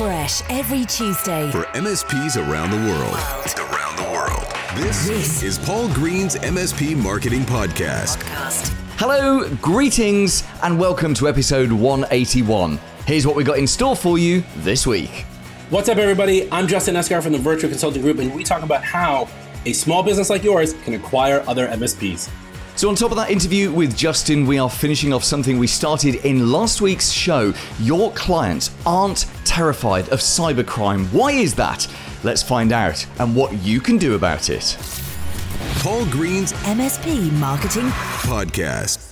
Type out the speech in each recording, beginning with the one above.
Fresh every Tuesday for MSPs around the world. Around the world. This, This. is Paul Green's MSP Marketing Podcast. Hello, greetings, and welcome to episode 181. Here's what we got in store for you this week. What's up, everybody? I'm Justin Esgar from the Virtua Consulting Group, and we talk about how a small business like yours can acquire other MSPs. So, on top of that interview with Justin, we are finishing off something we started in last week's show. Your clients aren't terrified of cybercrime. Why is that? Let's find out and what you can do about it. Paul Green's MSP Marketing Podcast.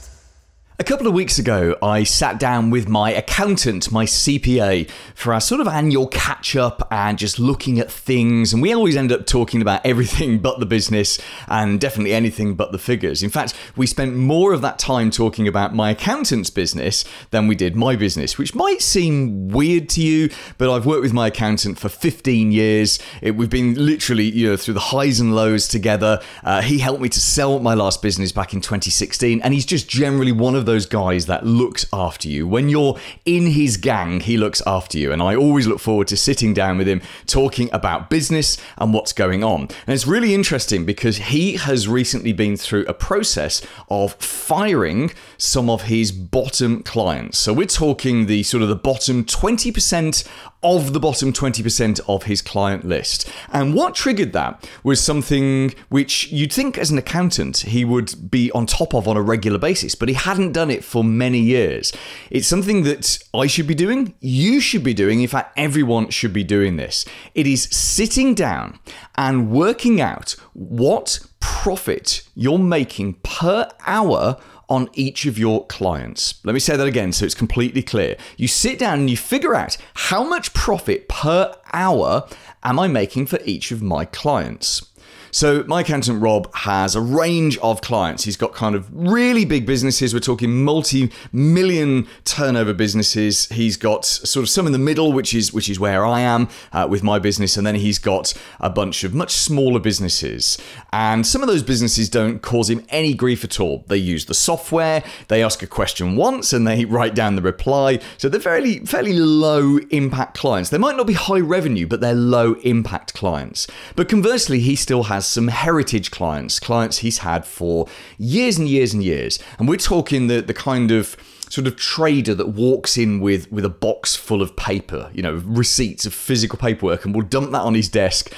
A couple of weeks ago, I sat down with my accountant, my CPA, for our sort of annual catch up and just looking at things. And we always end up talking about everything but the business and definitely anything but the figures. In fact, we spent more of that time talking about my accountant's business than we did my business, which might seem weird to you, but I've worked with my accountant for 15 years. It, we've been literally, you know, through the highs and lows together. Uh, he helped me to sell my last business back in 2016, and he's just generally one of those guys that looks after you. When you're in his gang, he looks after you. And I always look forward to sitting down with him, talking about business and what's going on. And it's really interesting because he has recently been through a process of firing some of his bottom clients. So we're talking the sort of the bottom 20% of the bottom 20% of his client list. And what triggered that was something which you'd think as an accountant he would be on top of on a regular basis, but he hadn't done it for many years. It's something that I should be doing, you should be doing, in fact, everyone should be doing this. It is sitting down and working out what profit you're making per hour on each of your clients. Let me say that again so it's completely clear. You sit down and you figure out how much profit per hour am I making for each of my clients. So, my accountant Rob has a range of clients. He's got kind of really big businesses. We're talking multi-million turnover businesses. He's got sort of some in the middle, which is which is where I am uh, with my business, and then he's got a bunch of much smaller businesses. And some of those businesses don't cause him any grief at all. They use the software. They ask a question once, and they write down the reply. So they're fairly fairly low impact clients. They might not be high revenue, but they're low impact clients. But conversely, he still has some heritage clients, clients he's had for years and years and years. And we're talking the, the kind of sort of trader that walks in with with a box full of paper, you know, receipts of physical paperwork, and will dump that on his desk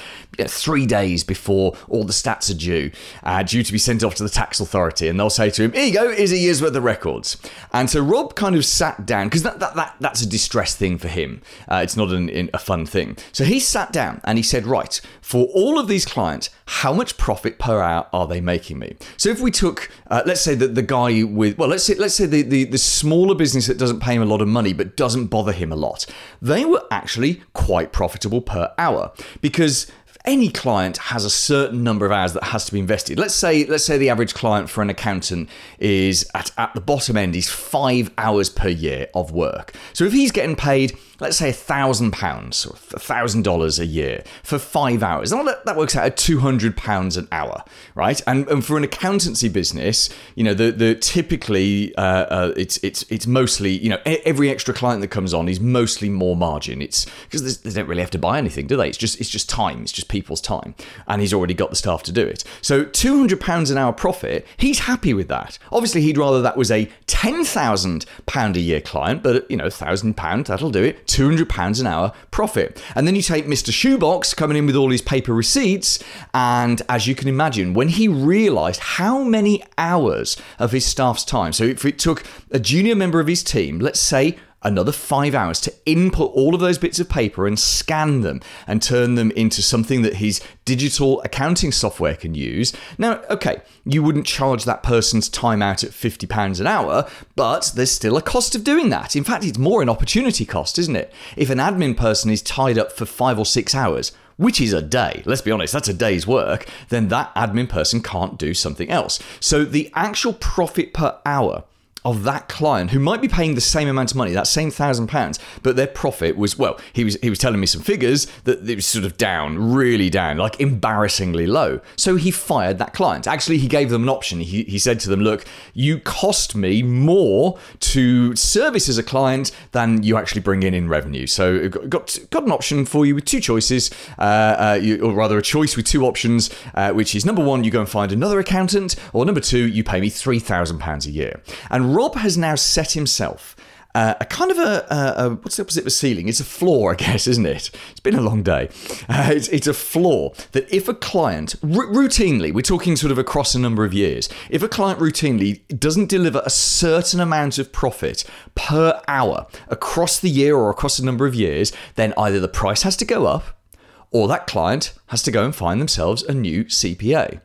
three days before all the stats are due, uh, due to be sent off to the tax authority, and they'll say to him, "Here you go, here's a year's worth of records." And so Rob kind of sat down because that, that that that's a distress thing for him. Uh, it's not an, a fun thing. So he sat down and he said, "Right, for all of these clients, how much profit per hour are they making me?" So if we took, uh, let's say that the guy with, well, let's say let's say the, the the smaller business that doesn't pay him a lot of money but doesn't bother him a lot, they were actually quite profitable per hour because any client has a certain number of hours that has to be invested. Let's say let's say the average client for an accountant is at, at the bottom end is five hours per year of work. So if he's getting paid, let's say a thousand pounds or a thousand dollars a year for five hours, that, works out at two hundred pounds an hour, right? And, and for an accountancy business, you know, the the typically uh, uh, it's it's it's mostly you know every extra client that comes on is mostly more margin. It's because they don't really have to buy anything, do they? It's just it's just time. It's just people's time, and he's already got the staff to do it. So two hundred pounds an hour profit, he's happy with that. Obviously, he'd rather that was a ten thousand pound a year client, but you know, thousand pound that'll do it. Two hundred pounds an hour profit, and then you take Mister Shoebox coming in with all his paper receipts, and as you can imagine, when he realised how many hours of his staff's time, so if it took a junior member of his team, let's say another five hours to input all of those bits of paper and scan them and turn them into something that his digital accounting software can use. Now, okay, you wouldn't charge that person's time out at £50 an hour, but there's still a cost of doing that. In fact, it's more an opportunity cost, isn't it? If an admin person is tied up for five or six hours, which is a day, let's be honest, that's a day's work, then that admin person can't do something else. So the actual profit per hour of that client who might be paying the same amount of money, that same thousand pounds, but their profit was well, he was he was telling me some figures that it was sort of down, really down, like embarrassingly low. So he fired that client. Actually, he gave them an option. He, he said to them, look, you cost me more to service as a client than you actually bring in in revenue. So got got an option for you with two choices, uh, uh, or rather a choice with two options, uh, which is number one, you go and find another accountant, or number two, you pay me three thousand pounds a year. And Rob has now set himself uh, a kind of a, a, a, what's the opposite of a ceiling? It's a floor, I guess, isn't it? It's been a long day. Uh, it's, it's, a floor that if a client r- routinely, we're talking sort of across a number of years, if a client routinely doesn't deliver a certain amount of profit per hour across the year or across a number of years, then either the price has to go up or that client has to go and find themselves a new CPA.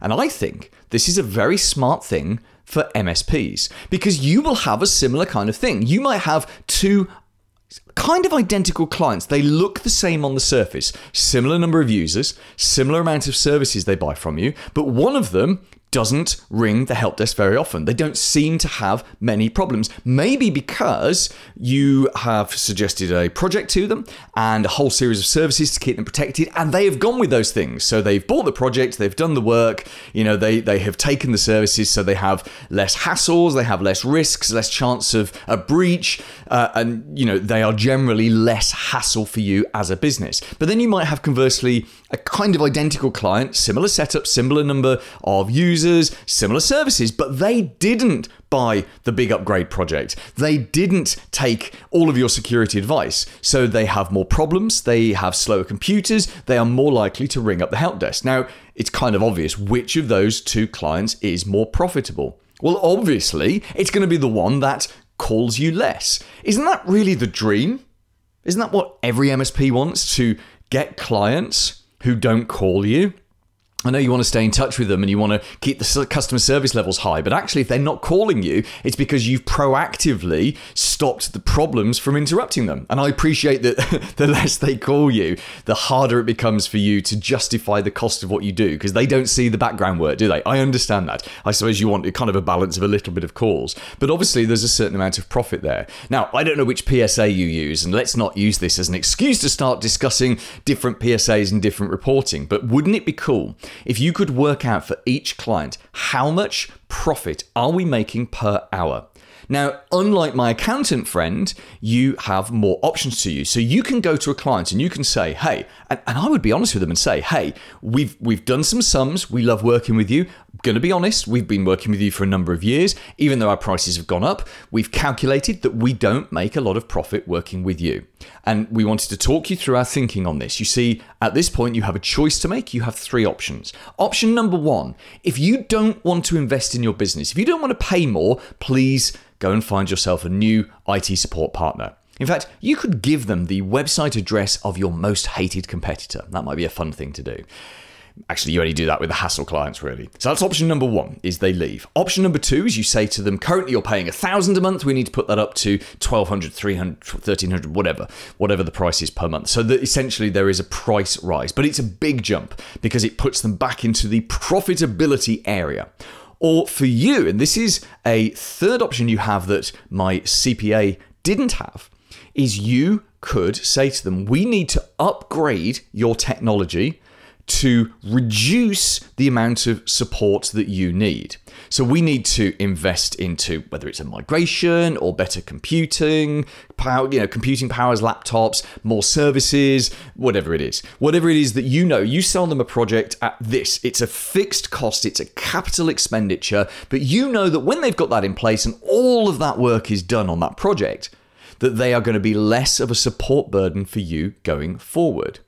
And I think this is a very smart thing for MSPs because you will have a similar kind of thing. You might have two kind of identical clients. They look the same on the surface, similar number of users, similar amount of services they buy from you, but one of them doesn't ring the help desk very often. They don't seem to have many problems. Maybe because you have suggested a project to them and a whole series of services to keep them protected, and they have gone with those things. So they've bought the project, they've done the work, you know, they, they have taken the services, so they have less hassles, they have less risks, less chance of a breach, uh, and you know, they are generally less hassle for you as a business. But then you might have conversely a kind of identical client, similar setup, similar number of users users, similar services, but they didn't buy the big upgrade project. They didn't take all of your security advice. So they have more problems, they have slower computers, they are more likely to ring up the help desk. Now, it's kind of obvious which of those two clients is more profitable. Well, obviously, it's going to be the one that calls you less. Isn't that really the dream? Isn't that what every MSP wants to get clients who don't call you? I know you want to stay in touch with them and you want to keep the customer service levels high, but actually, if they're not calling you, it's because you've proactively stopped the problems from interrupting them. And I appreciate that the less they call you, the harder it becomes for you to justify the cost of what you do because they don't see the background work, do they? I understand that. I suppose you want kind of a balance of a little bit of calls, but obviously, there's a certain amount of profit there. Now, I don't know which PSA you use, and let's not use this as an excuse to start discussing different PSAs and different reporting, but wouldn't it be cool? If you could work out for each client how much profit are we making per hour now, unlike my accountant friend, you have more options to you. So you can go to a client and you can say, hey, and, and, I would be honest with them and say, hey, we've we've done some sums. We love working with you. I'm gonna be honest, we've been working with you for a number of years. Even though our prices have gone up, we've calculated that we don't make a lot of profit working with you. And we wanted to talk you through our thinking on this. You see, at this point, you have a choice to make. You have three options. Option number one if you don't want to invest in your business, if you don't want to pay more, please go and find yourself a new IT support partner. In fact, you could give them the website address of your most hated competitor. That might be a fun thing to do. Actually, you only do that with the hassle clients, really. So that's option number one, is they leave. Option number two is you say to them, currently you're paying a thousand a month, we need to put that up to 1200 300 1300 whatever, whatever the price is per month. So that essentially there is a price rise, but it's a big jump because it puts them back into the profitability area. Or for you, and this is a third option you have that my CPA didn't have, is you could say to them, we need to upgrade your technology to reduce the amount of support that you need. So we need to invest into whether it's a migration or better computing, power, you know, computing powers, laptops, more services, whatever it is. Whatever it is that you know, you sell them a project at this. It's a fixed cost, it's a capital expenditure, but you know that when they've got that in place and all of that work is done on that project, that they are going to be less of a support burden for you going forward.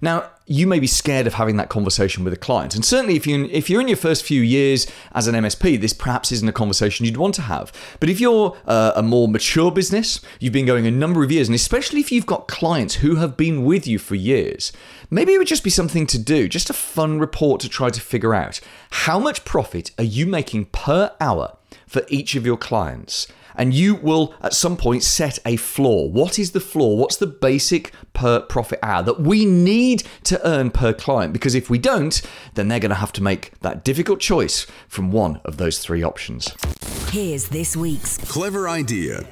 Now, you may be scared of having that conversation with a client. And certainly if you if you're in your first few years as an MSP, this perhaps isn't a conversation you'd want to have. But if you're uh, a more mature business, you've been going a number of years, and especially if you've got clients who have been with you for years, maybe it would just be something to do, just a fun report to try to figure out how much profit are you making per hour for each of your clients and you will at some point set a floor. What is the floor? What's the basic per profit hour that we need to earn per client? Because if we don't, then they're going to have to make that difficult choice from one of those three options. Here's this week's Clever idea.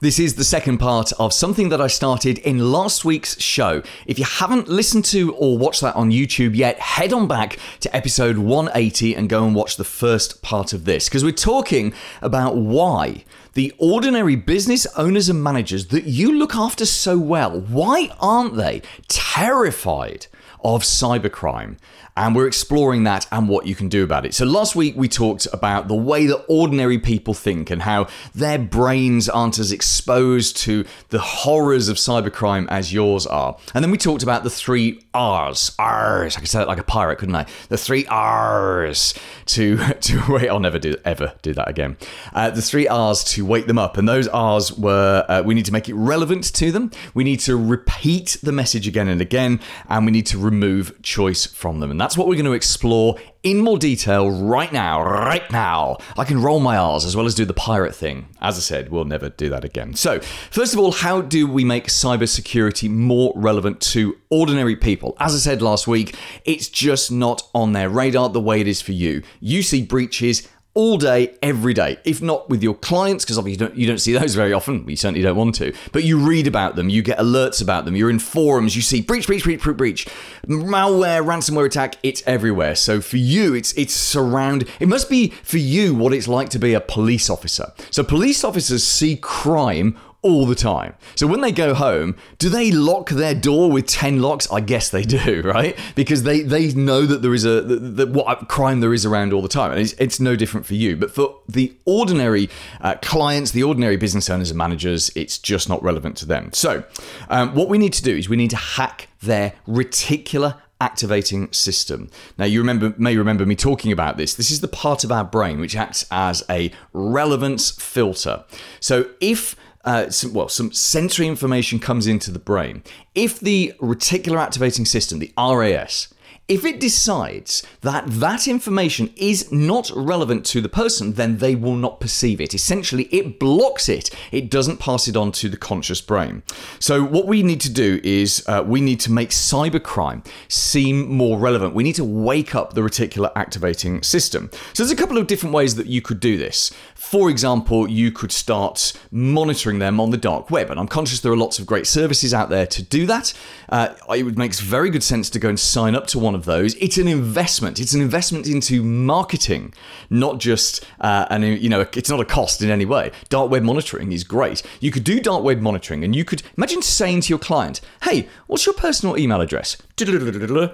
This is the second part of something that I started in last week's show. If you haven't listened to or watched that on YouTube yet, head on back to episode 180 and go and watch the first part of this because we're talking about why the ordinary business owners and managers that you look after so well, why aren't they terrified of cybercrime? And we're exploring that and what you can do about it. So, last week we talked about the way that ordinary people think and how their brains aren't as exposed to the horrors of cybercrime as yours are. And then we talked about the three R's. R's. I could say it like a pirate, couldn't I? The three R's to to wait. I'll never do ever do that again. Uh, the three R's to wake them up, and those R's were uh, we need to make it relevant to them. We need to repeat the message again and again, and we need to remove choice from them. And that's what we're going to explore in more detail right now. Right now. I can roll my R's as well as do the pirate thing. As I said, we'll never do that again. So, first of all, how do we make cybersecurity more relevant to ordinary people? As I said last week, it's just not on their radar the way it is for you. You see breaches all day, every day. If not with your clients, because obviously you don't, you don't see those very often. You certainly don't want to. But you read about them, you get alerts about them. You're in forums, you see breach, breach, breach, breach, breach, malware, ransomware attack. It's everywhere. So for you, it's it's surround. It must be for you what it's like to be a police officer. So police officers see crime all the time. So when they go home, do they lock their door with 10 locks? I guess they do, right? Because they, they know that there is a that what crime there is around all the time. And it's, it's no different for you. But for the ordinary uh, clients, the ordinary business owners and managers, it's just not relevant to them. So um, what we need to do is we need to hack their reticular activating system. Now, you remember may remember me talking about this. This is the part of our brain which acts as a relevance filter. So, if uh, some, well, some sensory information comes into the brain. If the reticular activating system, the RAS, if it decides that that information is not relevant to the person, then they will not perceive it. Essentially, it blocks it. It doesn't pass it on to the conscious brain. So, what we need to do is uh, we need to make cybercrime seem more relevant. We need to wake up the reticular activating system. So, there's a couple of different ways that you could do this. For example, you could start monitoring them on the dark web. And I'm conscious there are lots of great services out there to do that. Uh, it makes very good sense to go and sign up to one of those. It's an investment. It's an investment into marketing, not just uh, and you know it's not a cost in any way. Dark web monitoring is great. You could do dark web monitoring, and you could imagine saying to your client, "Hey, what's your personal email address?"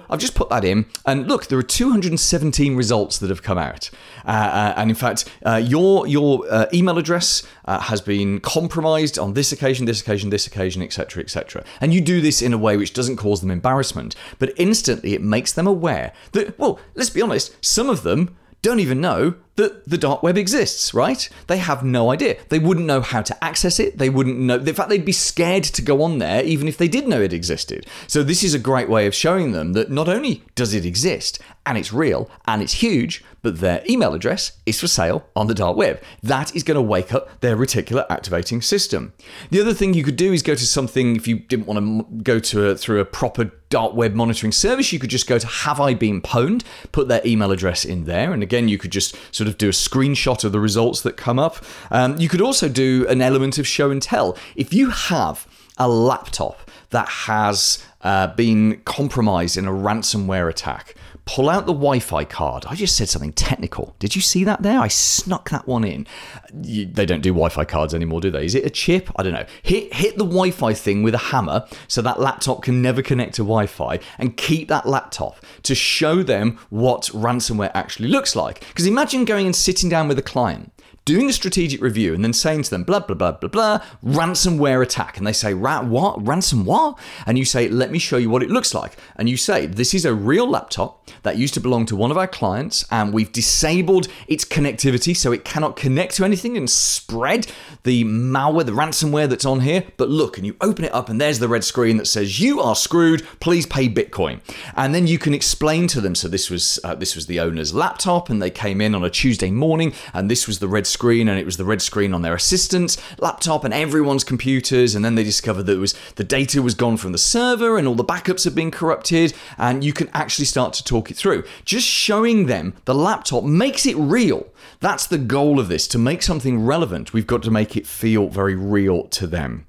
I've just put that in, and look, there are 217 results that have come out. Uh, uh, and in fact, uh, your your uh, email address uh, has been compromised on this occasion, this occasion, this occasion, etc., etc. And you do this in a way which doesn't cause them embarrassment, but instantly it makes them aware that, well, let's be honest, some of them don't even know that the dark web exists, right? They have no idea. They wouldn't know how to access it. They wouldn't know. In fact, they'd be scared to go on there even if they did know it existed. So, this is a great way of showing them that not only does it exist and it's real and it's huge, but their email address is for sale on the dark web. That is going to wake up their reticular activating system. The other thing you could do is go to something, if you didn't want to go to a, through a proper dark web monitoring service, you could just go to Have I Been Pwned, put their email address in there, and again, you could just sort of do a screenshot of the results that come up. Um, you could also do an element of show and tell. If you have a laptop that has uh, been compromised in a ransomware attack, pull out the Wi Fi card. I just said something technical. Did you see that there? I snuck that one in. You, they don't do Wi Fi cards anymore, do they? Is it a chip? I don't know. Hit, hit the Wi Fi thing with a hammer so that laptop can never connect to Wi Fi and keep that laptop to show them what ransomware actually looks like. Because imagine going and sitting down with a client doing a strategic review and then saying to them, blah, blah, blah, blah, blah, ransomware attack. And they say, Rat, what? Ransom what? And you say, let me show you what it looks like. And you say, this is a real laptop that used to belong to one of our clients, and we've disabled its connectivity so it cannot connect to anything and spread the malware, the ransomware that's on here. But look, and you open it up, and there's the red screen that says, you are screwed, please pay Bitcoin. And then you can explain to them, so this was, uh, this was the owner's laptop, and they came in on a Tuesday morning, and this was the red screen and it was the red screen on their assistant's laptop and everyone's computers. And then they discovered that it was the data was gone from the server and all the backups had been corrupted. And you can actually start to talk it through. Just showing them the laptop makes it real. That's the goal of this to make something relevant. We've got to make it feel very real to them.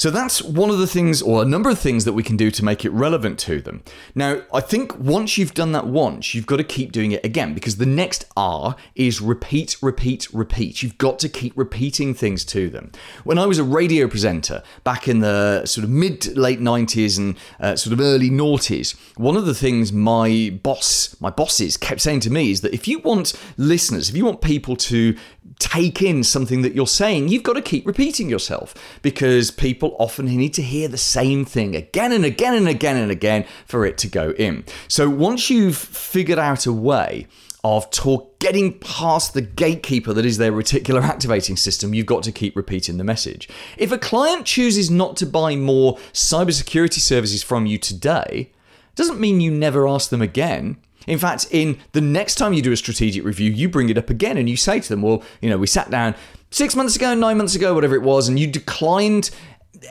So that's one of the things, or a number of things that we can do to make it relevant to them. Now, I think once you've done that once, you've got to keep doing it again because the next R is repeat, repeat, repeat. You've got to keep repeating things to them. When I was a radio presenter back in the sort of mid late 90s and uh, sort of early noughties, one of the things my boss, my bosses kept saying to me is that if you want listeners, if you want people to take in something that you're saying, you've got to keep repeating yourself because people often you need to hear the same thing again and again and again and again for it to go in. So once you've figured out a way of talk getting past the gatekeeper that is their reticular activating system, you've got to keep repeating the message. If a client chooses not to buy more cybersecurity services from you today, doesn't mean you never ask them again. In fact, in the next time you do a strategic review, you bring it up again and you say to them, well, you know, we sat down six months ago, nine months ago, whatever it was, and you declined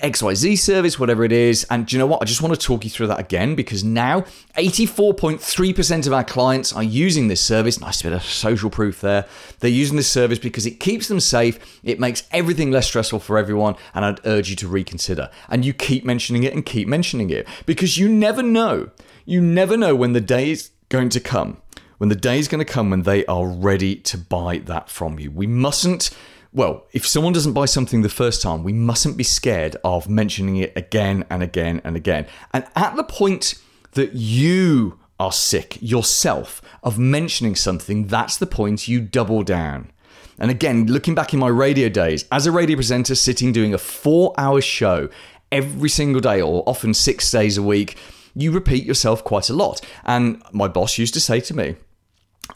XYZ service, whatever it is. And do you know what? I just want to talk you through that again because now 84.3% of our clients are using this service. Nice bit of social proof there. They're using this service because it keeps them safe, it makes everything less stressful for everyone, and I'd urge you to reconsider. And you keep mentioning it and keep mentioning it because you never know. You never know when the day is going to come, when the day is going to come when they are ready to buy that from you. We mustn't, well, if someone doesn't buy something the first time, we mustn't be scared of mentioning it again and again and again. And at the point that you are sick yourself of mentioning something, that's the point you double down. And again, looking back in my radio days, as a radio presenter sitting doing a four hour show every single day, or often six days a week, you repeat yourself quite a lot. And my boss used to say to me,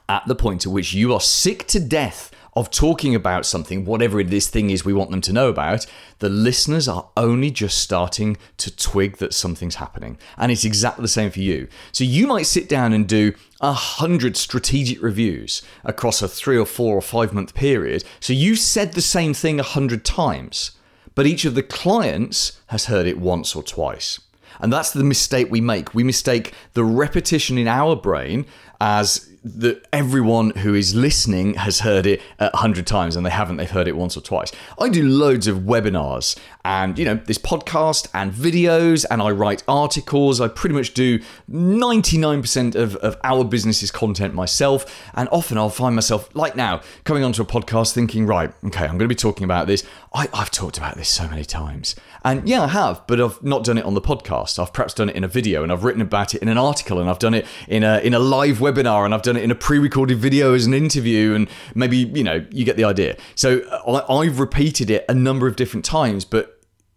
at the point at which you are sick to death of talking about something, whatever this thing is we want them to know about, the listeners are only just starting to twig that something's happening. And it's exactly the same for you. So you might sit down and do a hundred strategic reviews across a three or four or five month period. So you said the same thing a hundred times, but each of the clients has heard it once or twice. And that's the mistake we make. We mistake the repetition in our brain as that everyone who is listening has heard it a hundred times and they haven't. They've heard it once or twice. I do loads of webinars and you know this podcast and videos and i write articles. I pretty much do 99% of, of our business's content myself and often i'll find myself like now coming onto a podcast thinking right okay i'm going to be talking about this. I, i've talked about this so many times. And yeah i have but i've not done it on the podcast. I've perhaps done it in a video and i've written about it in an article and i've done it in a in a live webinar and i've done it in a pre-recorded video as an interview and maybe you know you get the idea. So I, i've repeated it a number of different times but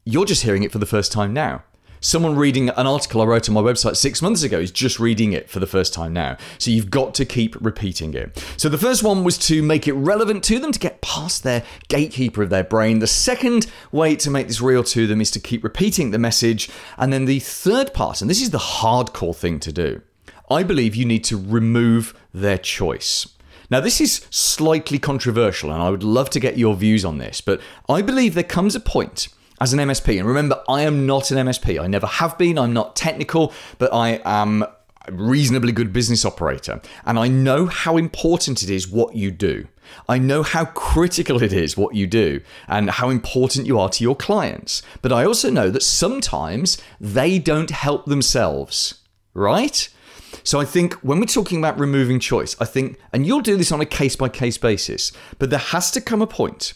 you're just hearing it for the first time now. Someone reading an article I wrote on my website six months ago is just reading it for the first time now. So you've got to keep repeating it. So the first one was to make it relevant to them, to get past their gatekeeper of their brain. The second way to make this real to them is to keep repeating the message. And then the third part, and this is the hardcore thing to do, I believe you need to remove their choice. Now, this is slightly controversial, and I would love to get your views on this, but I believe there comes a point as an MSP. And remember, I am not an MSP. I never have been. I'm not technical, but I am a reasonably good business operator. And I know how important it is what you do. I know how critical it is what you do and how important you are to your clients. But I also know that sometimes they don't help themselves, right? So I think when we're talking about removing choice, I think, and you'll do this on a case by case basis, but there has to come a point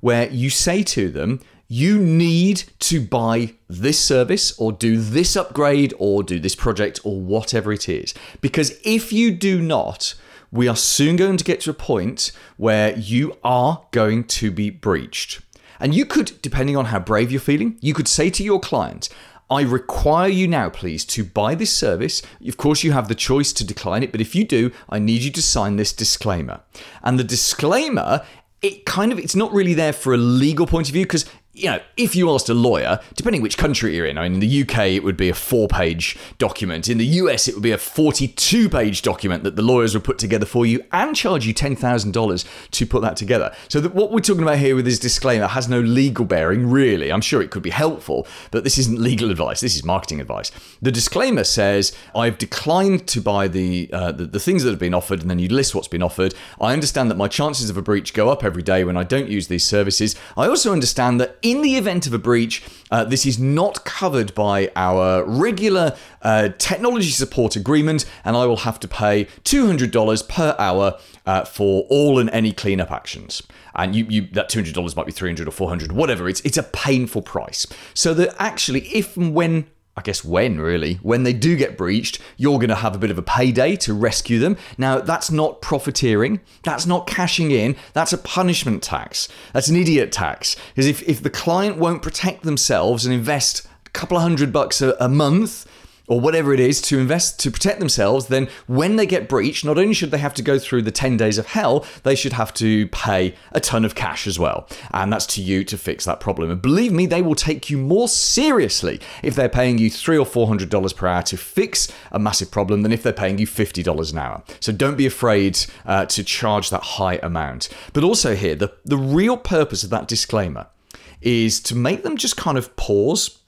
where you say to them, you need to buy this service or do this upgrade or do this project or whatever it is. Because if you do not, we are soon going to get to a point where you are going to be breached. And you could, depending on how brave you're feeling, you could say to your client, I require you now, please, to buy this service. Of course, you have the choice to decline it, but if you do, I need you to sign this disclaimer. And the disclaimer it kind of it's not really there for a legal point of view because you know, if you asked a lawyer, depending which country you're in, I mean, in the UK it would be a four-page document. In the US it would be a 42-page document that the lawyers would put together for you and charge you ten thousand dollars to put that together. So that what we're talking about here with this disclaimer has no legal bearing, really. I'm sure it could be helpful, but this isn't legal advice. This is marketing advice. The disclaimer says, "I've declined to buy the, uh, the the things that have been offered," and then you list what's been offered. I understand that my chances of a breach go up every day when I don't use these services. I also understand that in the event of a breach, uh, this is not covered by our regular uh, technology support agreement, and I will have to pay $200 per hour uh, for all and any cleanup actions. And you, you that $200 might be 300 or 400, whatever. It's, it's a painful price. So that actually, if and when I guess when really, when they do get breached, you're going to have a bit of a payday to rescue them. Now, that's not profiteering, that's not cashing in, that's a punishment tax. That's an idiot tax. Because if, if the client won't protect themselves and invest a couple of hundred bucks a, a month, or whatever it is to invest to protect themselves, then when they get breached, not only should they have to go through the 10 days of hell, they should have to pay a ton of cash as well. And that's to you to fix that problem. And believe me, they will take you more seriously if they're paying you three or four hundred dollars per hour to fix a massive problem than if they're paying you fifty dollars an hour. So don't be afraid uh, to charge that high amount. But also here, the, the real purpose of that disclaimer is to make them just kind of pause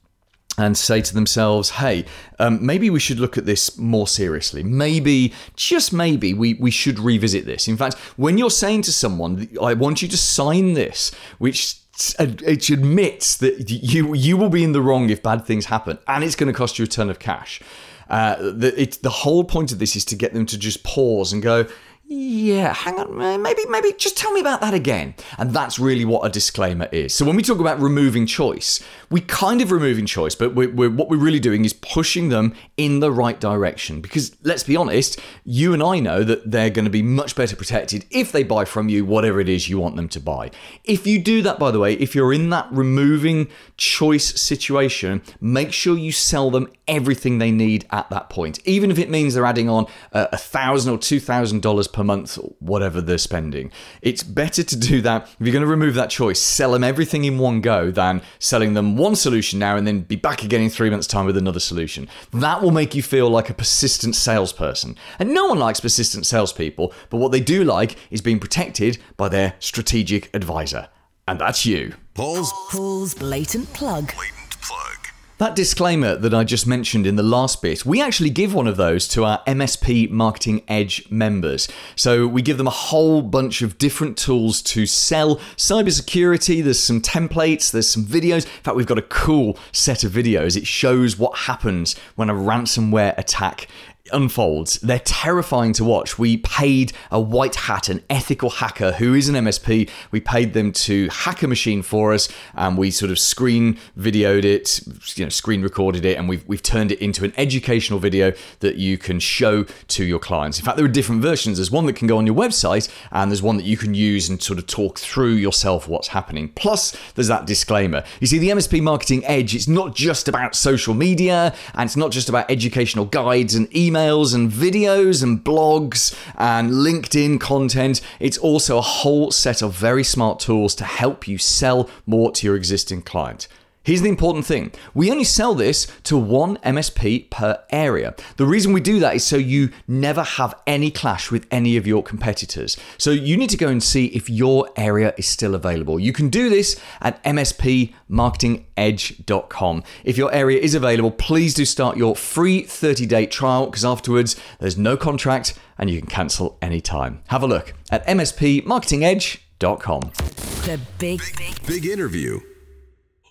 and say to themselves, hey, um, maybe we should look at this more seriously. Maybe, just maybe, we, we should revisit this. In fact, when you're saying to someone, I want you to sign this, which it admits that you you will be in the wrong if bad things happen, and it's going to cost you a ton of cash. Uh, the, it, the whole point of this is to get them to just pause and go, yeah, hang on, maybe, maybe just tell me about that again. And that's really what a disclaimer is. So when we talk about removing choice, we kind of removing choice, but we're, we're, what we're really doing is pushing them in the right direction. Because let's be honest, you and I know that they're going to be much better protected if they buy from you whatever it is you want them to buy. If you do that, by the way, if you're in that removing choice situation, make sure you sell them everything they need at that point, even if it means they're adding on uh, a thousand or two thousand dollars per month, whatever they're spending. It's better to do that if you're going to remove that choice, sell them everything in one go than selling them one solution now and then be back again in three months' time with another solution. That will make you feel like a persistent salesperson. And no one likes persistent salespeople, but what they do like is being protected by their strategic advisor. And that's you. Paul's Paul's blatant plug. blatant plug. That disclaimer that I just mentioned in the last bit, we actually give one of those to our MSP Marketing Edge members. So we give them a whole bunch of different tools to sell cybersecurity. There's some templates, there's some videos. In fact, we've got a cool set of videos. It shows what happens when a ransomware attack unfolds. They're terrifying to watch. We paid a white hat, an ethical hacker who is an MSP. We paid them to hack a machine for us, and we sort of screen videoed it, you know, screen recorded it, and we've we've turned it into an educational video that you can show to your clients. In fact, there are different versions. There's one that can go on your website, and there's one that you can use and sort of talk through yourself what's happening. Plus, there's that disclaimer. You see, the MSP Marketing Edge, it's not just about social media, and it's not just about educational guides and emails and videos and blogs and LinkedIn content. It's also a whole set of very smart tools to help you sell more to your existing client. Here's the important thing we only sell this to one MSP per area. The reason we do that is so you never have any clash with any of your competitors. So you need to go and see if your area is still available. You can do this at mspmarketingedge.com. If your area is available, please do start your free 30 day trial because afterwards there's no contract and you can cancel anytime. Have a look at mspmarketingedge.com. The big, big, Big interview.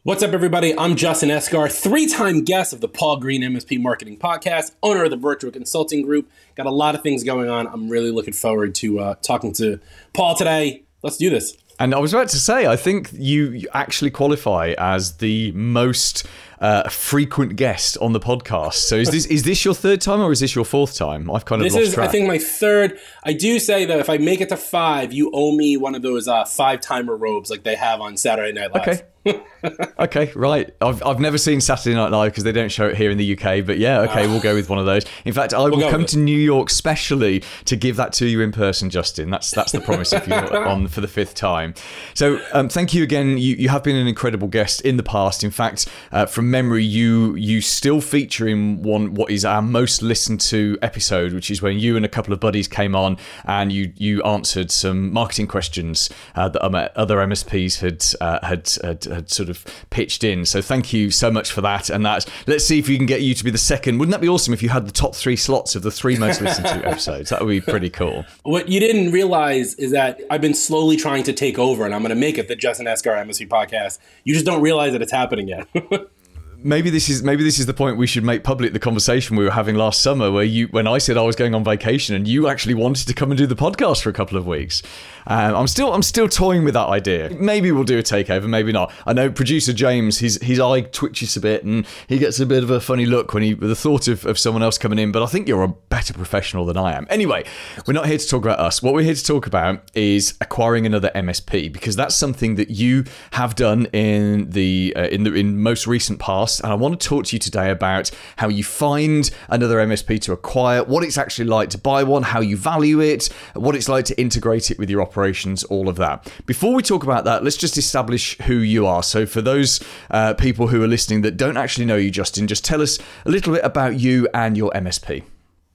What's up, everybody? I'm Justin Esgar, three time guest of the Paul Green MSP Marketing Podcast, owner of the Virtua Consulting Group. Got a lot of things going on. I'm really looking forward to uh, talking to Paul today. Let's do this. And I was about to say, I think you actually qualify as the most uh, frequent guest on the podcast. So is this is this your third time or is this your fourth time? I've kind of This lost is, track. I think, my third. I do say that if I make it to five, you owe me one of those uh, five timer robes like they have on Saturday Night Live. okay, okay, right. I've, I've never seen Saturday Night Live because they don't show it here in the UK. But yeah, okay, we'll go with one of those. In fact, I will go come to New York specially to give that to you in person, Justin. That's that's the promise if you're on for the fifth time. So um, thank you again. You you have been an incredible guest in the past. In fact, uh, from memory, you you still feature in one what is our most listened to episode, which is when you and a couple of buddies came on and you you answered some marketing questions uh, that other MSPs had, uh, had had had sort of pitched in. So thank you so much for that. And that let's see if we can get you to be the second. Wouldn't that be awesome if you had the top three slots of the three most listened to episodes? That would be pretty cool. What you didn't realize is that I've been slowly trying to take over, and I'm going to make it the Justin Esgar MSP podcast. You just don't realize that it's happening yet. maybe this is maybe this is the point we should make public the conversation we were having last summer where you when I said I was going on vacation and you actually wanted to come and do the podcast for a couple of weeks. Um, I'm still I'm still toying with that idea. Maybe we'll do a takeover, maybe not. I know producer James his his eye twitches a bit and he gets a bit of a funny look when he the thought of, of someone else coming in. But I think you're a better professional than I am. Anyway, we're not here to talk about us. What we're here to talk about is acquiring another MSP because that's something that you have done in the uh, in the in most recent past. And I want to talk to you today about how you find another MSP to acquire, what it's actually like to buy one, how you value it, what it's like to integrate it with your operations, all of that. Before we talk about that, let's just establish who you are. So, for those uh, people who are listening that don't actually know you, Justin, just tell us a little bit about you and your MSP.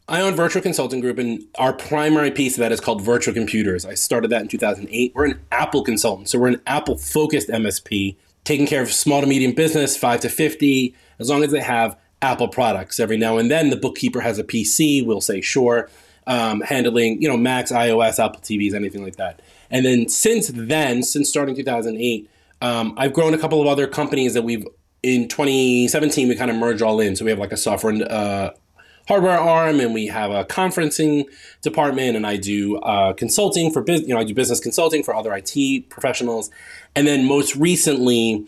I own Virtua Consulting Group, and our primary piece of that is called Virtua Computers. I started that in 2008. We're an Apple consultant, so we're an Apple focused MSP, taking care of small to medium business, 5 to 50, as long as they have Apple products. Every now and then, the bookkeeper has a PC, we'll say sure um, handling you know Macs, iOS, Apple TVs, anything like that. And then since then, since starting 2008, um, I've grown a couple of other companies that we've in 2017 we kind of merge all in. So we have like a software uh, hardware arm, and we have a conferencing department, and I do uh, consulting for business. You know, I do business consulting for other IT professionals, and then most recently.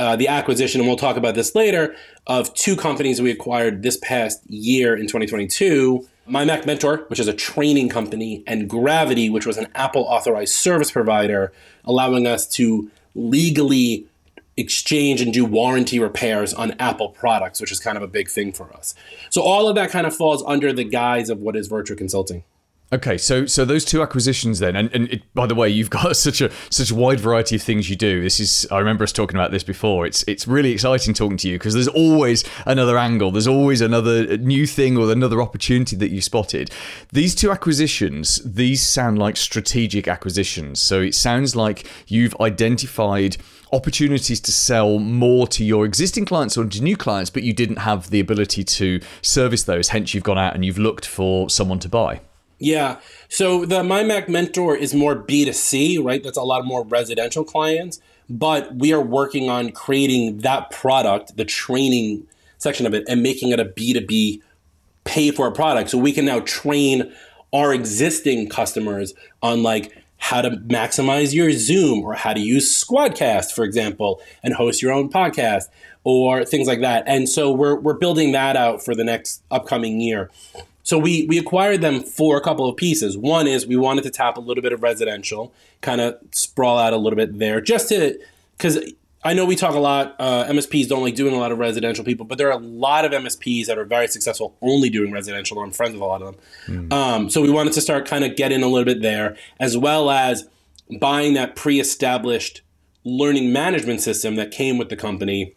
Uh, the acquisition, and we'll talk about this later, of two companies we acquired this past year in 2022 my Mac Mentor, which is a training company, and Gravity, which was an Apple authorized service provider, allowing us to legally exchange and do warranty repairs on Apple products, which is kind of a big thing for us. So all of that kind of falls under the guise of what is Virtua consulting. Okay, so so those two acquisitions then, and, and it, by the way, you've got such a such a wide variety of things you do. This is I remember us talking about this before. It's it's really exciting talking to you because there's always another angle. There's always another uh, new thing or another opportunity that you spotted. These two acquisitions, these sound like strategic acquisitions. So it sounds like you've identified opportunities to sell more to your existing clients or to new clients, but you didn't have the ability to service those. Hence, you've gone out and you've looked for someone to buy. Yeah. So the My Mac Mentor is more B2C, right? That's a lot more residential clients. But we are working on creating that product, the training section of it, and making it a B2B pay for a product. So we can now train our existing customers on like how to maximize your Zoom or how to use Squadcast, for example, and host your own podcast or things like that. And so we're, we're building that out for the next upcoming year. So we we acquired them for a couple of pieces. One is we wanted to tap a little bit of residential, kind of sprawl out a little bit there, just to because I know we talk a lot. Uh, MSPs don't like doing a lot of residential people, but there are a lot of MSPs that are very successful only doing residential. I'm friends with a lot of them. Mm. Um, so we wanted to start kind of getting a little bit there, as well as buying that pre-established learning management system that came with the company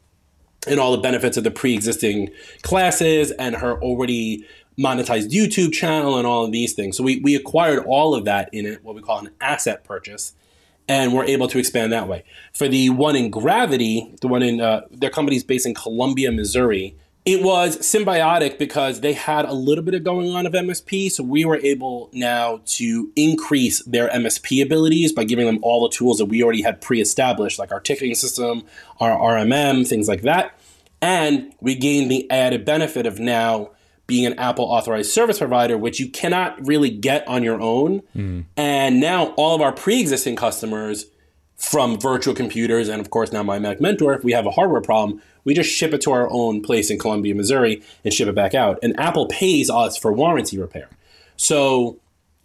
and all the benefits of the pre-existing classes and her already monetized YouTube channel and all of these things. So we, we acquired all of that in it, what we call an asset purchase, and we're able to expand that way. For the one in Gravity, the one in uh, their company's based in Columbia, Missouri, it was symbiotic because they had a little bit of going on of MSP. So we were able now to increase their MSP abilities by giving them all the tools that we already had pre established, like our ticketing system, our RMM, things like that. And we gained the added benefit of now being an Apple authorized service provider, which you cannot really get on your own. Mm. And now all of our pre existing customers from Virtua computers, and of course now my Mac Mentor, if we have a hardware problem, we just ship it to our own place in Columbia, Missouri, and ship it back out. And Apple pays us for warranty repair. So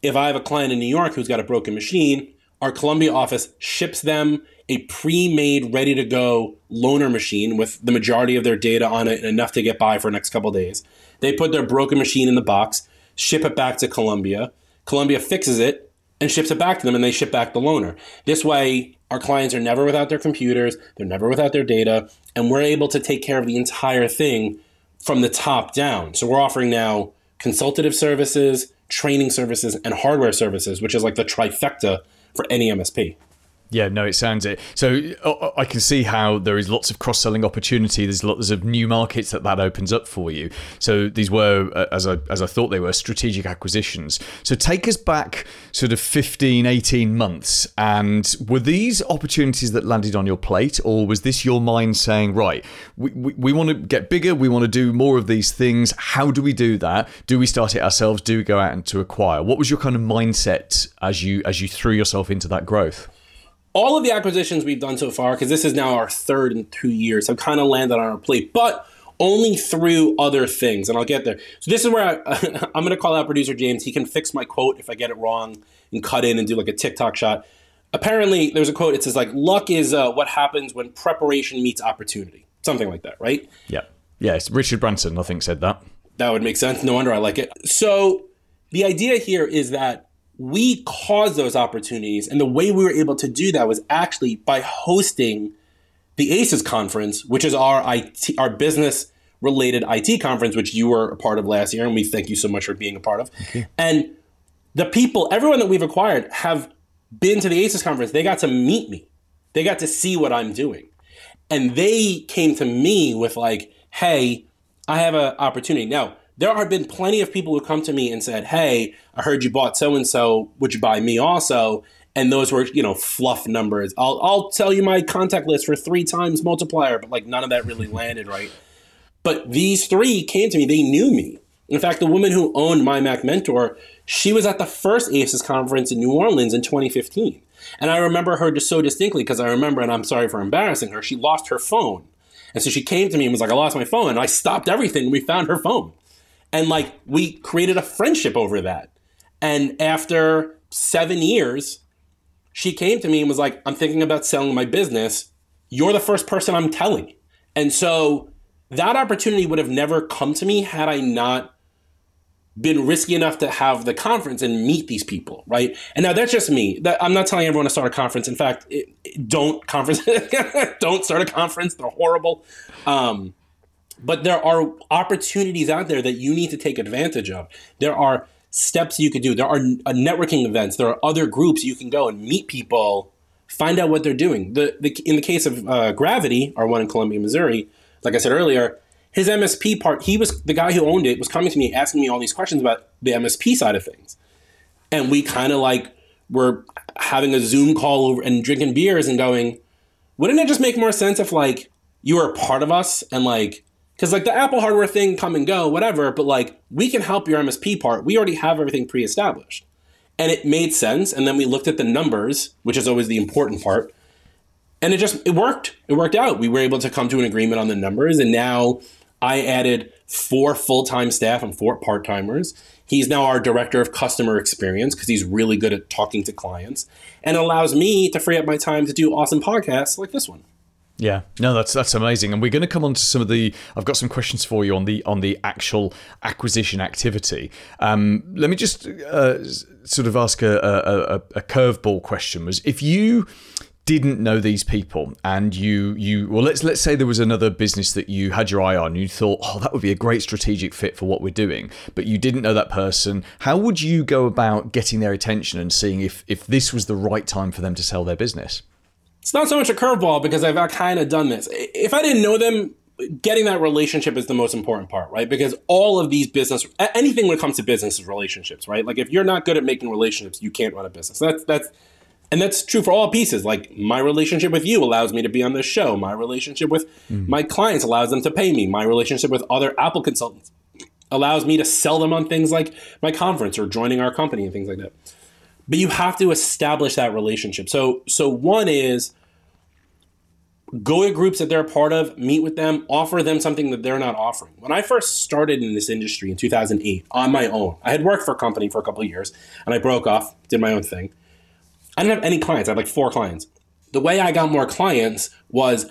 if I have a client in New York who's got a broken machine, our Columbia office ships them a pre-made, ready to go loaner machine with the majority of their data on it and enough to get by for the next couple days. They put their broken machine in the box, ship it back to Columbia. Columbia fixes it and ships it back to them, and they ship back the loaner. This way, our clients are never without their computers, they're never without their data, and we're able to take care of the entire thing from the top down. So we're offering now consultative services, training services, and hardware services, which is like the trifecta for any MSP. Yeah, no, it sounds it. So uh, I can see how there is lots of cross selling opportunity. There's lots of new markets that that opens up for you. So these were, uh, as I as I thought they were, strategic acquisitions. So take us back sort of 15, 18 months, and were these opportunities that landed on your plate, or was this your mind saying, right, we, we, we want to get bigger, we want to do more of these things. How do we do that? Do we start it ourselves? Do we go out and to acquire? What was your kind of mindset as you as you threw yourself into that growth? All of the acquisitions we've done so far, because this is now our third in two years, have kind of landed on our plate, but only through other things. And I'll get there. So this is where I, am going to call out producer James. He can fix my quote if I get it wrong and cut in and do like a TikTok shot. Apparently, there's a quote. It says like, "Luck is uh, what happens when preparation meets opportunity." Something like that, right? Yeah. Yes. Richard Branson, I think, said that. That would make sense. No wonder I like it. So the idea here is that we caused those opportunities. And the way we were able to do that was actually by hosting the ACES conference, which is our IT, our business related IT conference, which you were a part of last year. And we thank you so much for being a part of. And the people, everyone that we've acquired have been to the ACES conference. They got to meet me. They got to see what I'm doing. And they came to me with like, hey, I have an opportunity. Now, there have been plenty of people who come to me and said, "Hey, I heard you bought so and so. Would you buy me also?" And those were, you know, fluff numbers. I'll I'll tell you my contact list for three times multiplier, but like none of that really landed right. But these three came to me. They knew me. In fact, the woman who owned my Mac Mentor, she was at the first ACES conference in New Orleans in 2015. And I remember her just so distinctly because I remember, and I'm sorry for embarrassing her, she lost her phone. And so she came to me and was like, I lost my phone. And I stopped everything and we found her phone. And like we created a friendship over that. And after seven years, she came to me and was like, I'm thinking about selling my business. You're the first person I'm telling. And so that opportunity would have never come to me had I not been risky enough to have the conference and meet these people, right? And now that's just me. That, I'm not telling everyone to start a conference. In fact, it, it, don't conference, don't start a conference. They're horrible. Um, but there are opportunities out there that you need to take advantage of. There are steps you could do. There are uh, networking events. There are other groups you can go and meet people, find out what they're doing. The, the in the case of uh, Gravity, our one in Columbia, Missouri, like I said earlier, his MSP part, he was the guy who owned it, was coming to me asking me all these questions about the MSP side of things, and we kind of like were having a Zoom call over and drinking beers and going, wouldn't it just make more sense if like you were a part of us and like because like the Apple hardware thing, come and go, whatever. But like we can help your MSP part. We already have everything pre-established, and it made sense. And then we looked at the numbers, which is always the important part, and it just it worked. It worked out. We were able to come to an agreement on the numbers, and now I added four full-time staff and four part-timers. He's now our director of customer experience because he's really good at talking to clients and allows me to free up my time to do awesome podcasts like this one. Yeah, no, that's that's amazing, and we're going to come on to some of the. I've got some questions for you on the on the actual acquisition activity. Um, let me just uh, sort of ask a, a, a curveball question: was if you didn't know these people and you you well let's let's say there was another business that you had your eye on you thought oh that would be a great strategic fit for what we're doing but you didn't know that person how would you go about getting their attention and seeing if if this was the right time for them to sell their business it's not so much a curveball because I've kind of done this. If I didn't know them, getting that relationship is the most important part, right? Because all of these business, anything when it comes to business is relationships, right? Like if you're not good at making relationships, you can't run a business. That's that's and that's true for all pieces. Like my relationship with you allows me to be on this show. My relationship with mm. my clients allows them to pay me. My relationship with other Apple consultants allows me to sell them on things like my conference or joining our company and things like that but you have to establish that relationship. So so one is go to groups that they're a part of, meet with them, offer them something that they're not offering. When I first started in this industry in 2008 on my own, I had worked for a company for a couple of years and I broke off, did my own thing. I didn't have any clients. I had like four clients. The way I got more clients was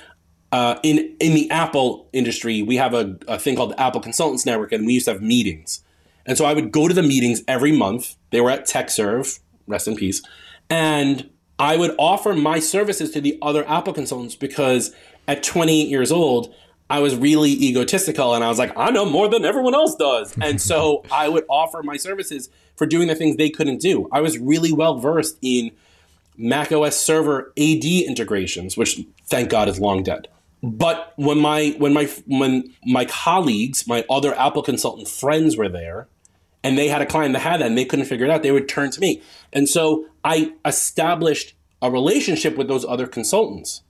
uh, in in the Apple industry. We have a, a thing called the Apple Consultants Network, and we used to have meetings. And so I would go to the meetings every month. They were at Tekserve, rest in peace, and I would offer my services to the other Apple consultants because at 28 years old, I was really egotistical and I was like, I know more than everyone else does. And so I would offer my services for doing the things they couldn't do. I was really well versed in Mac OS server AD integrations, which thank God is long dead. But when my when my when my colleagues, my other Apple consultant friends were there, and they had a client that had that and they couldn't figure it out, they would turn to me. And so I established a relationship with those other consultants.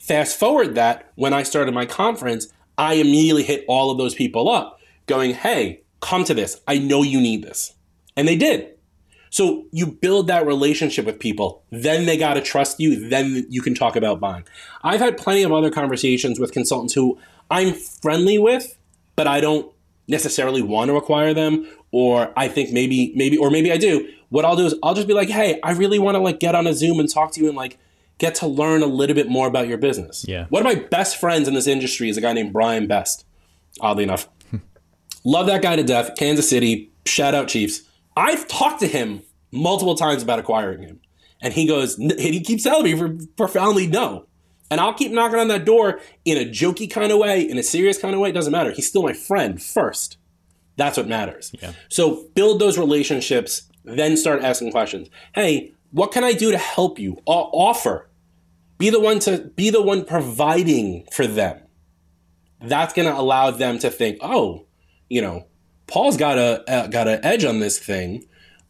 Fast forward that when I started my conference, I immediately hit all of those people up, going, hey, come to this. I know you need this. And they did. So you build that relationship with people, then they got to trust you, then you can talk about buying. I've had plenty of other conversations with consultants who I'm friendly with, but I don't necessarily want to acquire them or I think maybe maybe or maybe I do. What I'll do is I'll just be like, "Hey, I really want to like get on a Zoom and talk to you and like get to learn a little bit more about your business." Yeah. One of my best friends in this industry is a guy named Brian Best. Oddly enough. Hmm. Love that guy to death. Kansas City, shout out Chiefs. I've talked to him multiple times about acquiring him. And he goes, and he keeps telling me for profoundly no. And I'll keep knocking on that door in a jokey kind of way, in a serious kind of way. It doesn't matter. He's still my friend first. That's what matters. Yeah. So build those relationships, then start asking questions. Hey, what can I do to help you? O- offer. Be the one to be the one providing for them. That's going to allow them to think, oh, you know, Paul's got a uh, got an edge on this thing.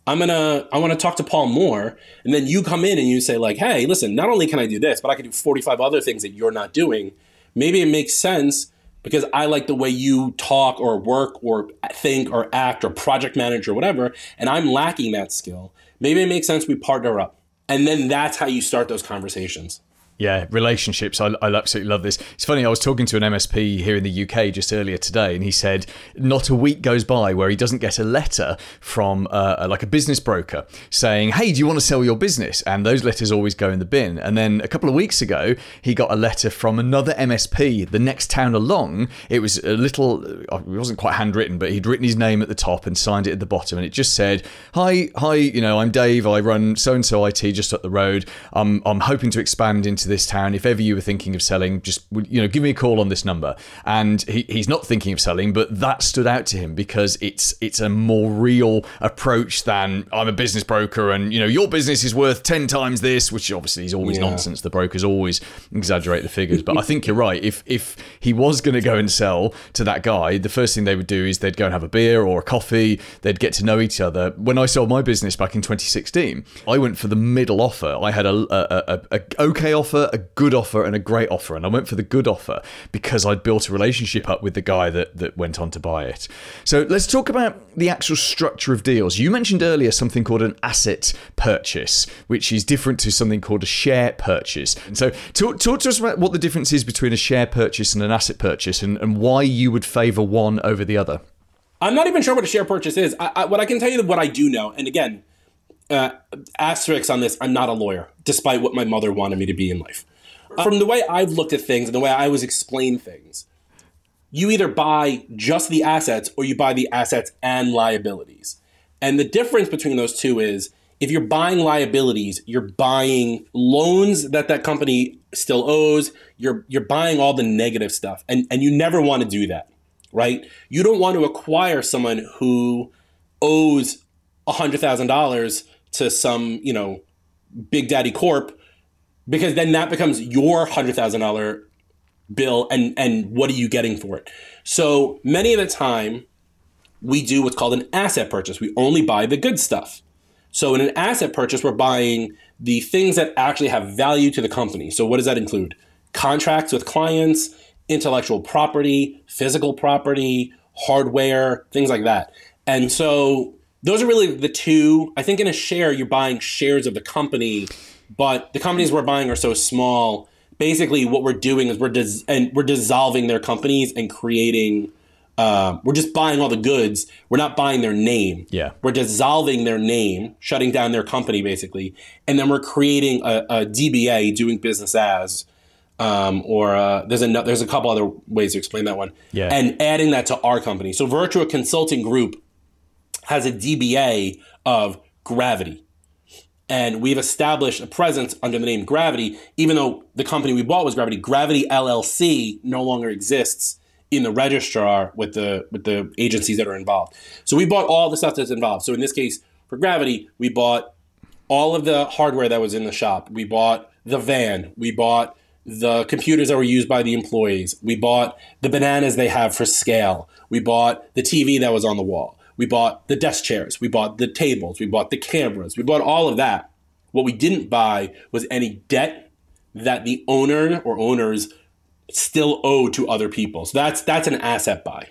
I'm gonna I want to talk to Paul more, and then you come in and you say like, hey, listen, not only can I do this, but I can do 45 other things that you're not doing. Maybe it makes sense because I like the way you talk or work or think or act or project manage or whatever, and I'm lacking that skill. Maybe it makes sense we partner up, and then that's how you start those conversations. Yeah, relationships. I, I absolutely love this. It's funny, I was talking to an MSP here in the UK just earlier today, and he said not a week goes by where he doesn't get a letter from uh, like a business broker saying, Hey, do you want to sell your business? And those letters always go in the bin. And then a couple of weeks ago, he got a letter from another MSP the next town along. It was a little, it wasn't quite handwritten, but he'd written his name at the top and signed it at the bottom. And it just said, Hi, hi, you know, I'm Dave. I run so and so IT just up the road. I'm, I'm hoping to expand into this town. If ever you were thinking of selling, just you know, give me a call on this number. And he, he's not thinking of selling, but that stood out to him because it's it's a more real approach than I'm a business broker and you know your business is worth ten times this, which obviously is always Yeah. nonsense. The brokers always exaggerate the figures, but I think you're right. If if he was going to go and sell to that guy, the first thing they would do is they'd go and have a beer or a coffee. They'd get to know each other. When I sold my business back in 2016, I went for the middle offer. I had a, a, a, a okay offer, a good offer, and a great offer, and I went for the good offer because I'd built a relationship up with the guy that that went on to buy it. So let's talk about the actual structure of deals. You mentioned earlier something called an asset purchase, which is different to something called a share purchase. And so talk, talk to us about what the difference is between a share purchase and an asset purchase, and, and why you would favor one over the other. I'm not even sure what a share purchase is. I, I, what I can tell you, what I do know, and again, uh, asterisks on this, I'm not a lawyer, despite what my mother wanted me to be in life. From the way I've looked at things and the way I was explained things, you either buy just the assets or you buy the assets and liabilities. And the difference between those two is if you're buying liabilities, you're buying loans that that company still owes. You're you're buying all the negative stuff, and and you never want to do that, right? You don't want to acquire someone who owes hundred thousand dollars to some you know big daddy corp because then that becomes your hundred thousand dollar bill and and what are you getting for it? So many of the time we do what's called an asset purchase. We only buy the good stuff. So in an asset purchase we're buying the things that actually have value to the company. So what does that include? Contracts with clients intellectual property physical property hardware things like that. And so those are really the two i think in a share you're buying shares of the company but the companies we're buying are so small basically what we're doing is we're dis- and we're dissolving their companies and creating uh, we're just buying all the goods. We're not buying their name. Yeah. We're dissolving their name, shutting down their company basically, and then we're creating a, a DBA, doing business as, um, or uh, there's a there's a couple other ways to explain that one. Yeah. And adding that to our company. So Virtua Consulting Group has a DBA of Gravity. And we've established a presence under the name Gravity, even though the company we bought was Gravity. Gravity LLC no longer exists in the registrar with the with the agencies that are involved. So we bought all the stuff that's involved. So in this case, for Gravity, we bought all of the hardware that was in the shop. We bought the van. We bought the computers that were used by the employees. We bought the bananas they have for scale. We bought the TV that was on the wall. We bought the desk chairs. We bought the tables. We bought the cameras. We bought all of that. What we didn't buy was any debt that the owner or owners still owe to other people. So that's that's an asset buy.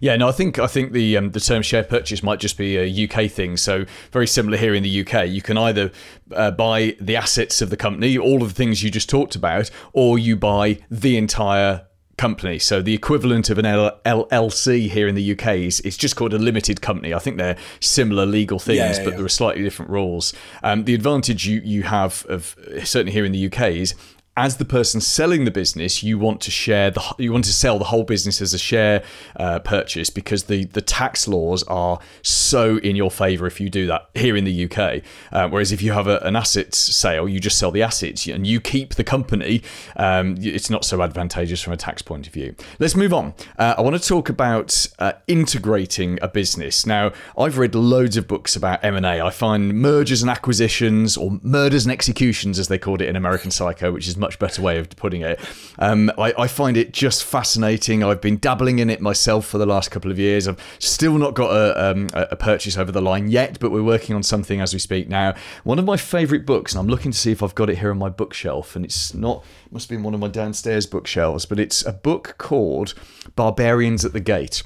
Yeah, no, I think I think the um, the term share purchase might just be a UK thing. So very similar here in the UK. You can either uh, buy the assets of the company, all of the things you just talked about, or you buy the entire company. So the equivalent of an LLC here in the UK is it's just called a limited company. I think they're similar legal things, Yeah, yeah, but yeah. there are slightly different rules. Um, the advantage you you have of certainly here in the UK is as the person selling the business, you want to share the you want to sell the whole business as a share uh, purchase because the the tax laws are so in your favour if you do that here in the UK. Uh, whereas if you have a, an assets sale, you just sell the assets and you keep the company. Um, it's not so advantageous from a tax point of view. Let's move on. Uh, I want to talk about uh, integrating a business. Now, I've read loads of books about M and A. I find mergers and acquisitions, or murders and executions, as they called it in American Psycho, which is much better way of putting it. Um, I, I find it just fascinating. I've been dabbling in it myself for the last couple of years. I've still not got a, um, a purchase over the line yet, but we're working on something as we speak now. One of my favourite books, and I'm looking to see if I've got it here on my bookshelf, and it's not. Must be in one of my downstairs bookshelves, but it's a book called Barbarians at the Gate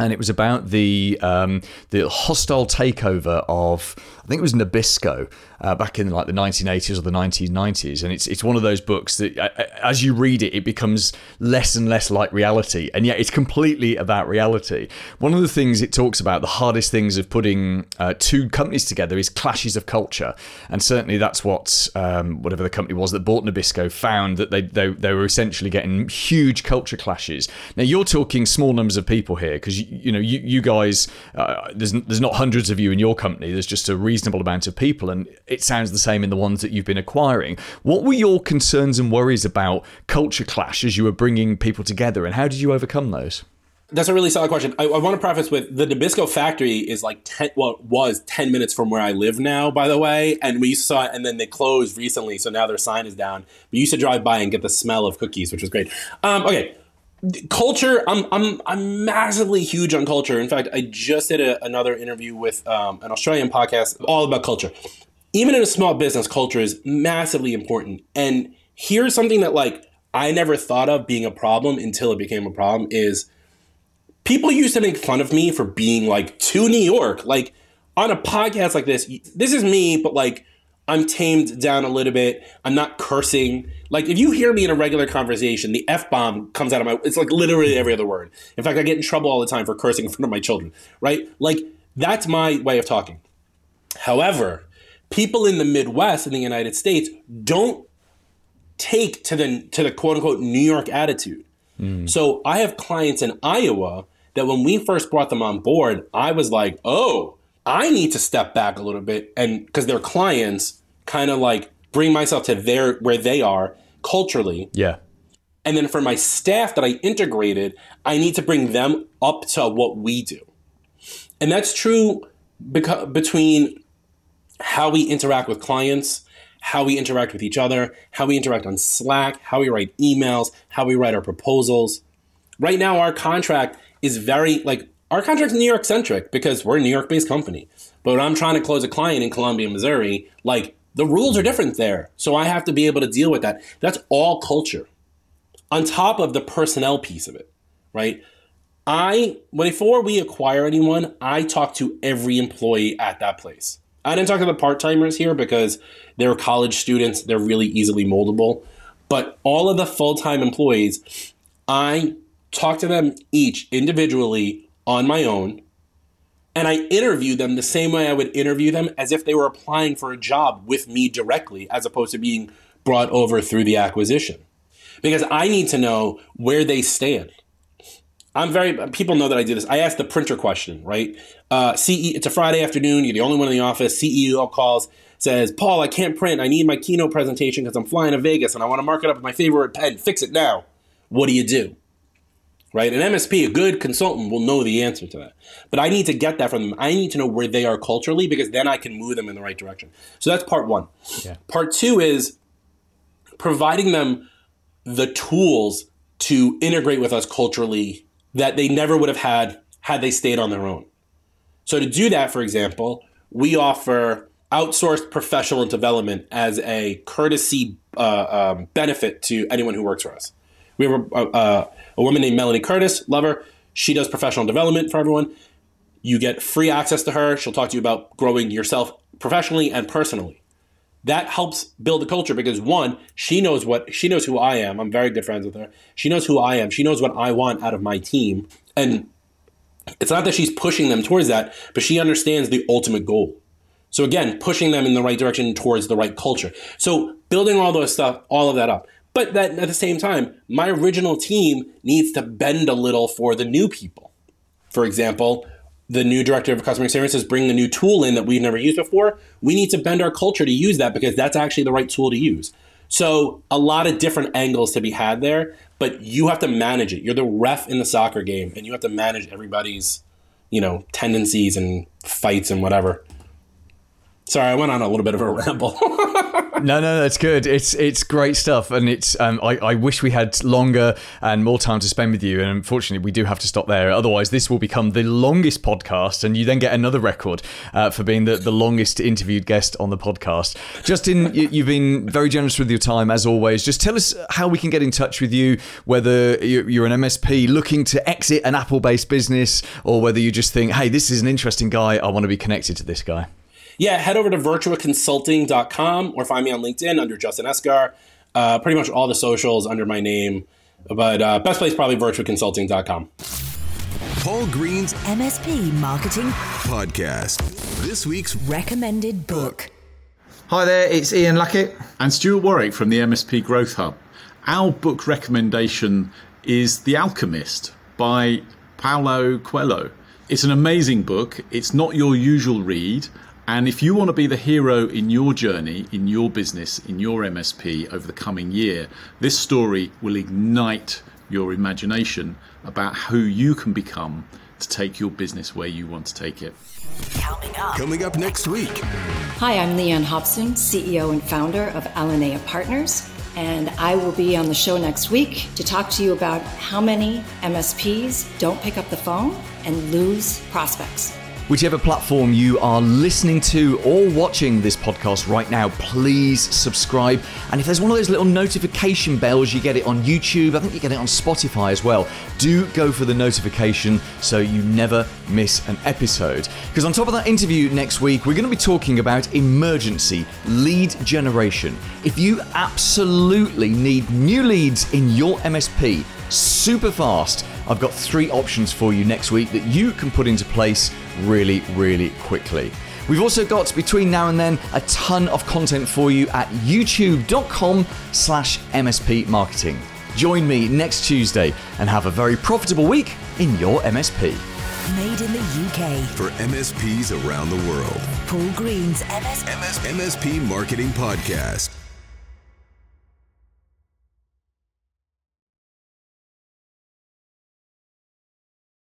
and it was about the um, the hostile takeover of I think it was Nabisco uh, back in like the 1980s or the 1990s, and it's it's one of those books that as you read it, it becomes less and less like reality, and yet it's completely about reality. One of the things it talks about, the hardest things of putting uh, two companies together, is clashes of culture, and certainly that's what um, whatever the company was that bought Nabisco found that they, they they were essentially getting huge culture clashes. Now you're talking small numbers of people here because you, you know you you guys uh, there's there's not hundreds of you in your company. There's just a reasonable amount of people, and it sounds the same in the ones that you've been acquiring. What were your concerns and worries about culture clash as you were bringing people together, and how did you overcome those? That's a really solid question. I, I want to preface with the Nabisco factory is like ten. Well, was ten minutes from where I live now, by the way. And we saw it, and then they closed recently, so now their sign is down. We used to drive by and get the smell of cookies, which was great. Um, okay, culture. I'm I'm I'm massively huge on culture. In fact, I just did a, another interview with um, an Australian podcast all about culture. Even in a small business, culture is massively important. And here's something that like I never thought of being a problem until it became a problem is people used to make fun of me for being like to New York. Like on a podcast like this, this is me, but like I'm tamed down a little bit. I'm not cursing. Like if you hear me in a regular conversation, the F bomb comes out of my it's like literally every other word. In fact, I get in trouble all the time for cursing in front of my children, right? Like that's my way of talking. However, people in the Midwest in the United States don't take to the to the quote unquote New York attitude. Mm. So I have clients in Iowa that when we first brought them on board, I was like, oh, I need to step back a little bit and because they're clients, kind of like bring myself to their where they are culturally. Yeah, And then for my staff that I integrated, I need to bring them up to what we do. And that's true beca- between how we interact with clients, how we interact with each other, how we interact on Slack, how we write emails, how we write our proposals. Right now, our contract is very like our contract's New York centric because we're a New York based company. But when I'm trying to close a client in Columbia, Missouri, like the rules are different there. So I have to be able to deal with that. That's all culture on top of the personnel piece of it, right? I before we acquire anyone, I talk to every employee at that place. I didn't talk to the part timers here because they're college students; they're really easily moldable. But all of the full time employees, I talk to them each individually on my own, and I interview them the same way I would interview them as if they were applying for a job with me directly, as opposed to being brought over through the acquisition. Because I need to know where they stand. I'm very people know that I do this. I ask the printer question, right? Uh, CE, it's a Friday afternoon. You're the only one in the office. CEO calls, says, "Paul, I can't print. I need my keynote presentation because I'm flying to Vegas and I want to mark it up with my favorite pen. Fix it now." What do you do? Right? An MSP, a good consultant, will know the answer to that. But I need to get that from them. I need to know where they are culturally because then I can move them in the right direction. So that's part one. Yeah. Part two is providing them the tools to integrate with us culturally that they never would have had had they stayed on their own. So to do that, for example, we offer outsourced professional development as a courtesy uh, um, benefit to anyone who works for us. We have a, a, a woman named Melanie Curtis, love her. She does professional development for everyone. You get free access to her. She'll talk to you about growing yourself professionally and personally. That helps build a culture because one, she knows what she knows who I am. I'm very good friends with her. She knows who I am. She knows what I want out of my team. And it's not that she's pushing them towards that, but she understands the ultimate goal. So again, pushing them in the right direction towards the right culture. So building all those stuff, all of that up. But that at the same time, my original team needs to bend a little for the new people. For example, the new director of customer experience is bringing a new tool in that we've never used before. We need to bend our culture to use that because that's actually the right tool to use. So a lot of different angles to be had there, but you have to manage it. You're the ref in the soccer game, and you have to manage everybody's, you know, tendencies and fights and whatever. Sorry, I went on a little bit of a ramble. no, no, that's good. It's it's great stuff, and it's. Um, I, I wish we had longer and more time to spend with you, and unfortunately, we do have to stop there. Otherwise, this will become the longest podcast, and you then get another record uh, for being the, the longest interviewed guest on the podcast. Justin, you, you've been very generous with your time as always. Just tell us how we can get in touch with you, whether you're an MSP looking to exit an Apple-based business, or whether you just think, hey, this is an interesting guy. I want to be connected to this guy yeah, head over to virtuaconsulting.com or find me on LinkedIn under Justin Esgar. Uh, pretty much all the socials under my name. But uh, best place probably virtuaconsulting.com. Paul Green's MSP Marketing Podcast. This week's Recommended Book. Hi there, it's Ian Luckett. And Stuart Warwick from the MSP Growth Hub. Our book recommendation is The Alchemist by Paulo Coelho. It's an amazing book. It's not your usual read. And if you want to be the hero in your journey, in your business, in your MSP over the coming year, this story will ignite your imagination about who you can become to take your business where you want to take it. Coming up. Coming up next week. Hi, I'm Leanne Hobson, CEO and founder of Alinea Partners, and I will be on the show next week to talk to you about how many MSPs don't pick up the phone and lose prospects. Whichever platform you are listening to or watching this podcast right now, please subscribe. And if there's one of those little notification bells, you get it on YouTube, I think you get it on Spotify as well. Do go for the notification so you never miss an episode. Because on top of that interview next week, we're going to be talking about emergency lead generation. If you absolutely need new leads in your MSP super fast, I've got three options for you next week that you can put into place really, really quickly. We've also got between now and then a ton of content for you at youtube.com slash MSP marketing. Join me next Tuesday and have a very profitable week in your MSP. Made in the UK. For MSPs around the world. Paul Green's MS MS- MSP Marketing Podcast.